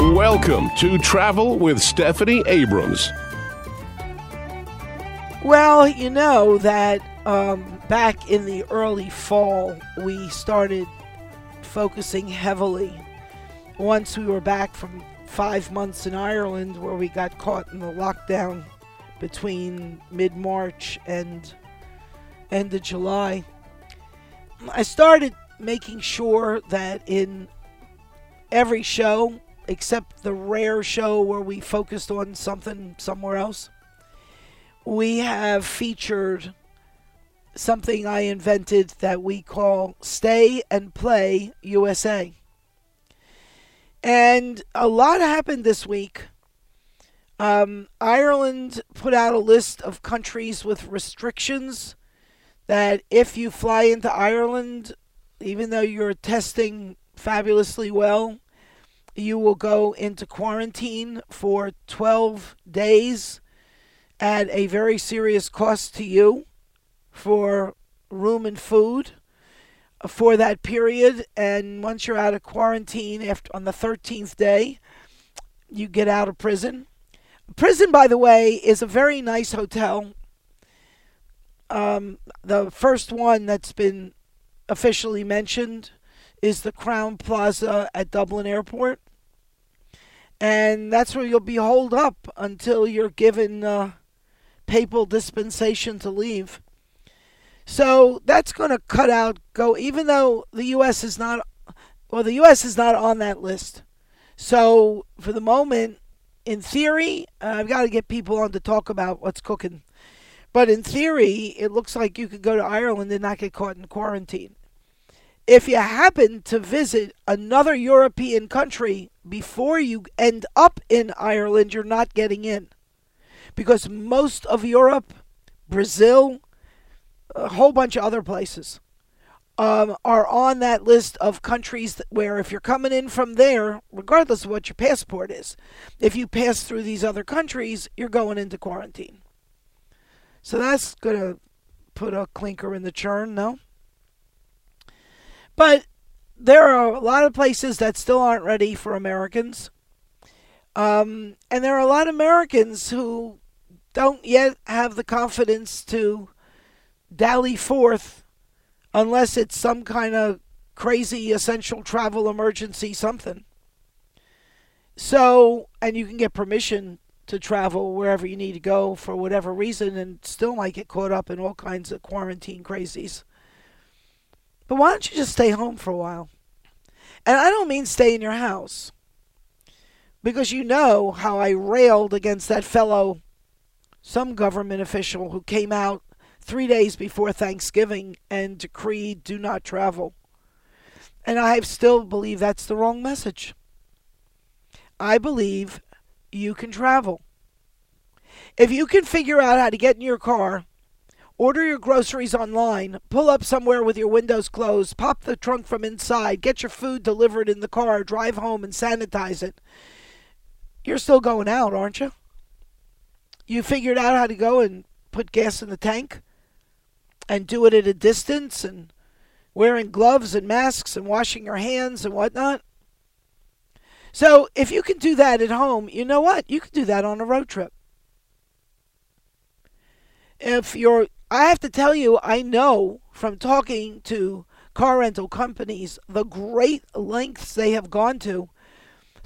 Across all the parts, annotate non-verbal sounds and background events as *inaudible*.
Welcome to Travel with Stephanie Abrams. Well, you know that um, back in the early fall, we started focusing heavily once we were back from five months in Ireland where we got caught in the lockdown between mid March and end of July. I started making sure that in every show, except the rare show where we focused on something somewhere else, we have featured something I invented that we call Stay and Play USA. And a lot happened this week. Um, Ireland put out a list of countries with restrictions that if you fly into Ireland, even though you're testing fabulously well, you will go into quarantine for 12 days at a very serious cost to you for room and food for that period. And once you're out of quarantine after on the 13th day you get out of prison. Prison by the way is a very nice hotel. Um, the first one that's been officially mentioned is the Crowne Plaza at Dublin Airport. And that's where you'll be holed up until you're given uh, papal dispensation to leave. So that's going to cut out go even though the US is not well the US is not on that list. So for the moment in theory, uh, I've got to get people on to talk about what's cooking. But in theory, it looks like you could go to Ireland and not get caught in quarantine. If you happen to visit another European country before you end up in Ireland, you're not getting in. Because most of Europe, Brazil, a whole bunch of other places um, are on that list of countries where if you're coming in from there, regardless of what your passport is, if you pass through these other countries, you're going into quarantine. So that's going to put a clinker in the churn, no? But there are a lot of places that still aren't ready for Americans. Um, and there are a lot of Americans who don't yet have the confidence to dally forth unless it's some kind of crazy essential travel emergency something. So, and you can get permission to travel wherever you need to go for whatever reason and still might get caught up in all kinds of quarantine crazies. But why don't you just stay home for a while? And I don't mean stay in your house. Because you know how I railed against that fellow, some government official who came out three days before Thanksgiving and decreed do not travel. And I still believe that's the wrong message. I believe you can travel. If you can figure out how to get in your car, order your groceries online, pull up somewhere with your windows closed, pop the trunk from inside, get your food delivered in the car, drive home and sanitize it, you're still going out, aren't you? You figured out how to go and put gas in the tank? and do it at a distance and wearing gloves and masks and washing your hands and whatnot. So if you can do that at home, you know what? You can do that on a road trip. If you're, I have to tell you, I know from talking to car rental companies the great lengths they have gone to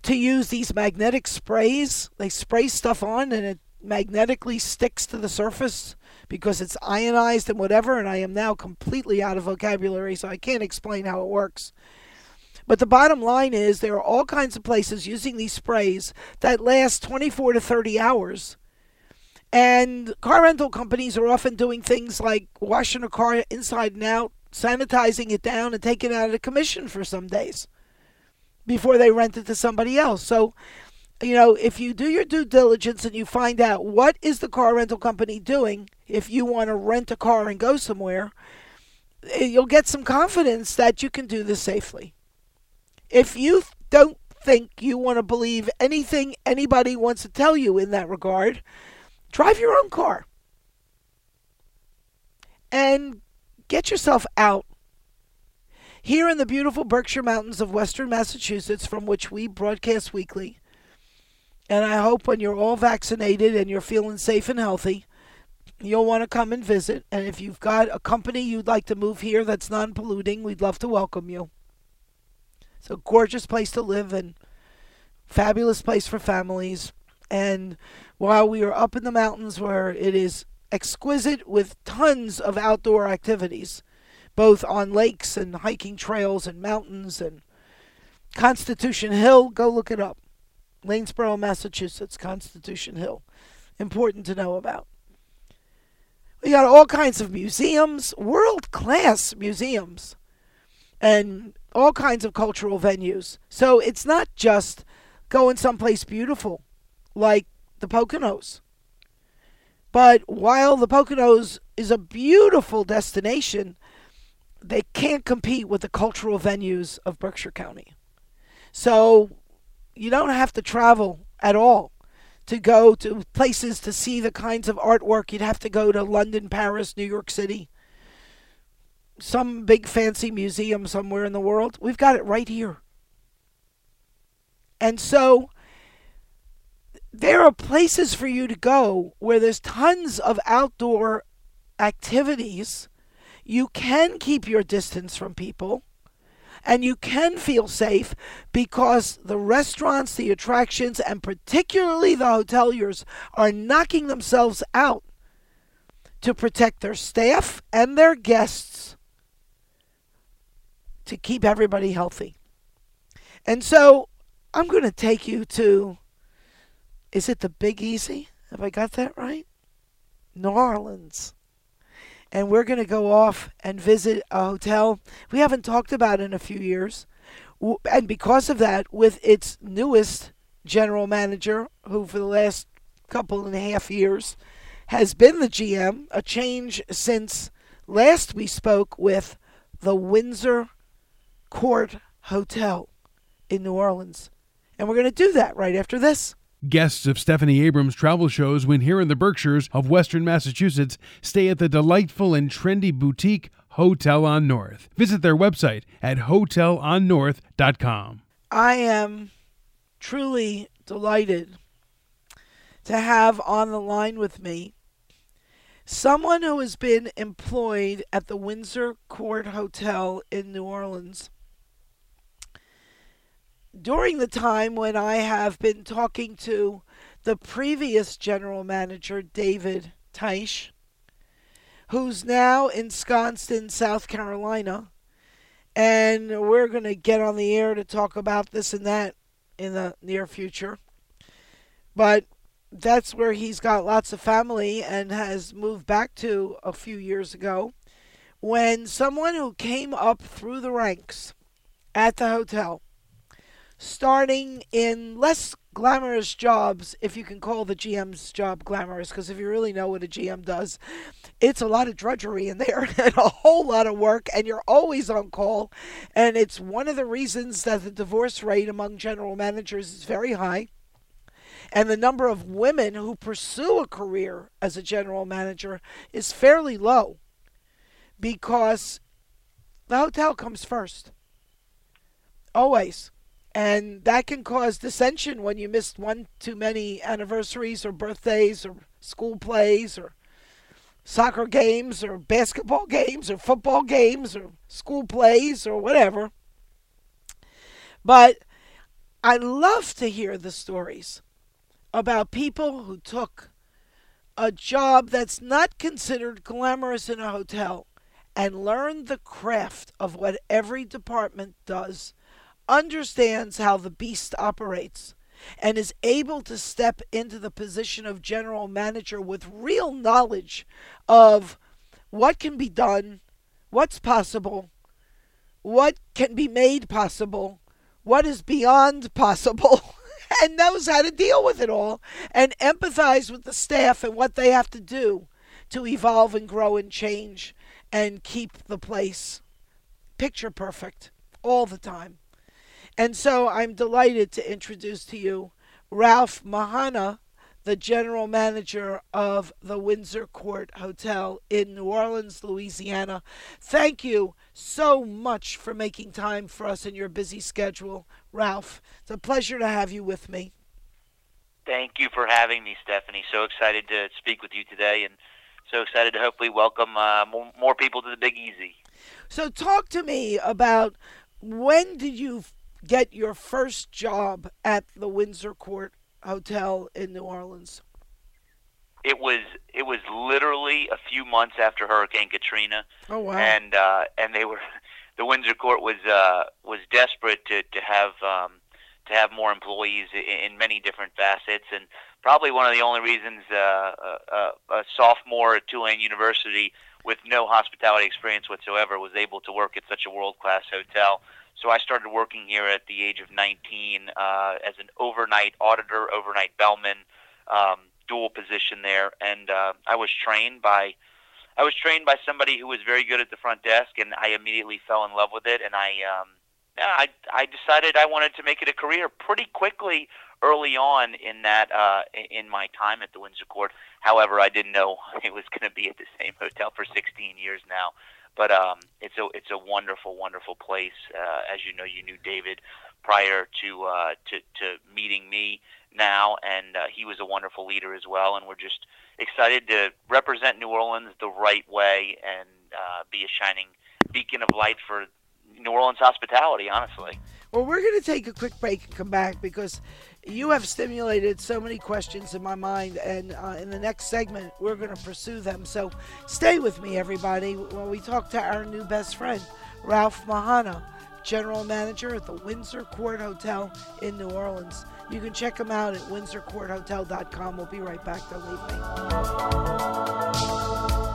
to use these magnetic sprays. They spray stuff on and it magnetically sticks to the surface because it's ionized and whatever, and I am now completely out of vocabulary, so I can't explain how it works. But the bottom line is there are all kinds of places using these sprays that last 24 to 30 hours. And car rental companies are often doing things like washing a car inside and out, sanitizing it down, and taking it out of the commission for some days before they rent it to somebody else. So you know, if you do your due diligence and you find out what is the car rental company doing if you want to rent a car and go somewhere, eh, you'll get some confidence that you can do this safely. If you don't think you want to believe anything anybody wants to tell you in that regard, drive your own car and get yourself out. Here in the beautiful Berkshire Mountains of western Massachusetts, from which we broadcast weekly, And I hope when you're all vaccinated and you're feeling safe and healthy, you'll want to come and visit. And if you've got a company you'd like to move here that's non polluting, we'd love to welcome you. It's a gorgeous place to live and fabulous place for families. And while we are up in the mountains where it is exquisite with tons of outdoor activities, both on lakes and hiking trails and mountains and Constitution Hill, go look it up. Lanesborough, Massachusetts, Constitution Hill. Important to know about. We got all kinds of museums, world class museums, and all kinds of cultural venues. So it's not just going someplace beautiful like the Poconos. But while the Poconos is a beautiful destination, they can't compete with the cultural venues of Berkshire County. So you don't have to travel at all to go to places to see the kinds of artwork. You'd have to go to London, Paris, New York City, some big fancy museum somewhere in the world. We've got it right here. And so there are places for you to go where there's tons of outdoor activities. You can keep your distance from people and you can feel safe because the restaurants, the attractions, and particularly the hoteliers are knocking themselves out to protect their staff and their guests to keep everybody healthy. And so I'm going to take you to is it the Big Easy? Have I got that right? New Orleans and we're going to go off and visit a hotel we haven't talked about in a few years. And because of that, with its newest general manager, who for the last couple and a half years has been the GM, a change since last we spoke with the Windsor Court Hotel in New Orleans. And we're going to do that right after this. Guests of Stephanie Abrams' travel shows when here in the Berkshires of Western Massachusetts stay at the delightful and trendy boutique Hotel on North. Visit their website at hotelonnorth.com. I am truly delighted to have on the line with me someone who has been employed at the Windsor Court Hotel in New Orleans during the time when I have been talking to the previous general manager, David Teish, who's now ensconced in South Carolina. And we're going to get on the air to talk about this and that in the near future. But that's where he's got lots of family and has moved back to a few years ago. When someone who came up through the ranks at the hotel starting in less glamorous jobs, if you can call the GM's job glamorous, because if you really know what a GM does, it's a lot of drudgery in there *laughs* and a whole lot of work, and you're always on call. And it's one of the reasons that the divorce rate among general managers is very high. And the number of women who pursue a career as a general manager is fairly low because the hotel comes first. Always. And that can cause dissension when you missed one too many anniversaries or birthdays or school plays or soccer games or basketball games or football games or school plays or whatever. But I love to hear the stories about people who took a job that's not considered glamorous in a hotel and learned the craft of what every department does understands how the beast operates and is able to step into the position of general manager with real knowledge of what can be done, what's possible, what can be made possible, what is beyond possible, *laughs* and knows how to deal with it all and empathize with the staff and what they have to do to evolve and grow and change and keep the place picture perfect all the time. And so I'm delighted to introduce to you Ralph Mahana, the general manager of the Windsor Court Hotel in New Orleans, Louisiana. Thank you so much for making time for us in your busy schedule, Ralph. It's a pleasure to have you with me. Thank you for having me, Stephanie. So excited to speak with you today, and so excited to hopefully welcome uh, more, more people to the Big Easy. So, talk to me about when did you get your first job at the Windsor Court Hotel in New Orleans? It was it was literally a few months after Hurricane Katrina. Oh wow! And uh, and they were *laughs* the Windsor Court was uh, was desperate to to have um, to have more employees in, in many different facets, and probably one of the only reasons uh, a, uh, uh, a sophomore at Tulane University with no hospitality experience whatsoever was able to work at such a world class hotel. So I started working here at the age of 19 uh, as an overnight auditor, overnight bellman, um, dual position there, and uh, I was trained by I was trained by somebody who was very good at the front desk, and I immediately fell in love with it, and I um, I I decided I wanted to make it a career pretty quickly early on in that uh, in my time at the Windsor Court. However, I didn't know *laughs* it was going to be at the same hotel for 16 years now. But um, it's a it's a wonderful, wonderful place. Uh, as you know, you knew David prior to uh, to, to meeting me now, and uh, he was a wonderful leader as well. And we're just excited to represent New Orleans the right way and uh, be a shining beacon of light for New Orleans hospitality. Honestly. Well, we're going to take a quick break and come back because you have stimulated so many questions in my mind, and uh, in the next segment, we're going to pursue them. So stay with me, everybody, while we talk to our new best friend, Ralph Mahana, General Manager at the Windsor Court Hotel in New Orleans. You can check him out at windsorcourthotel.com. We'll be right back. Don't leave me.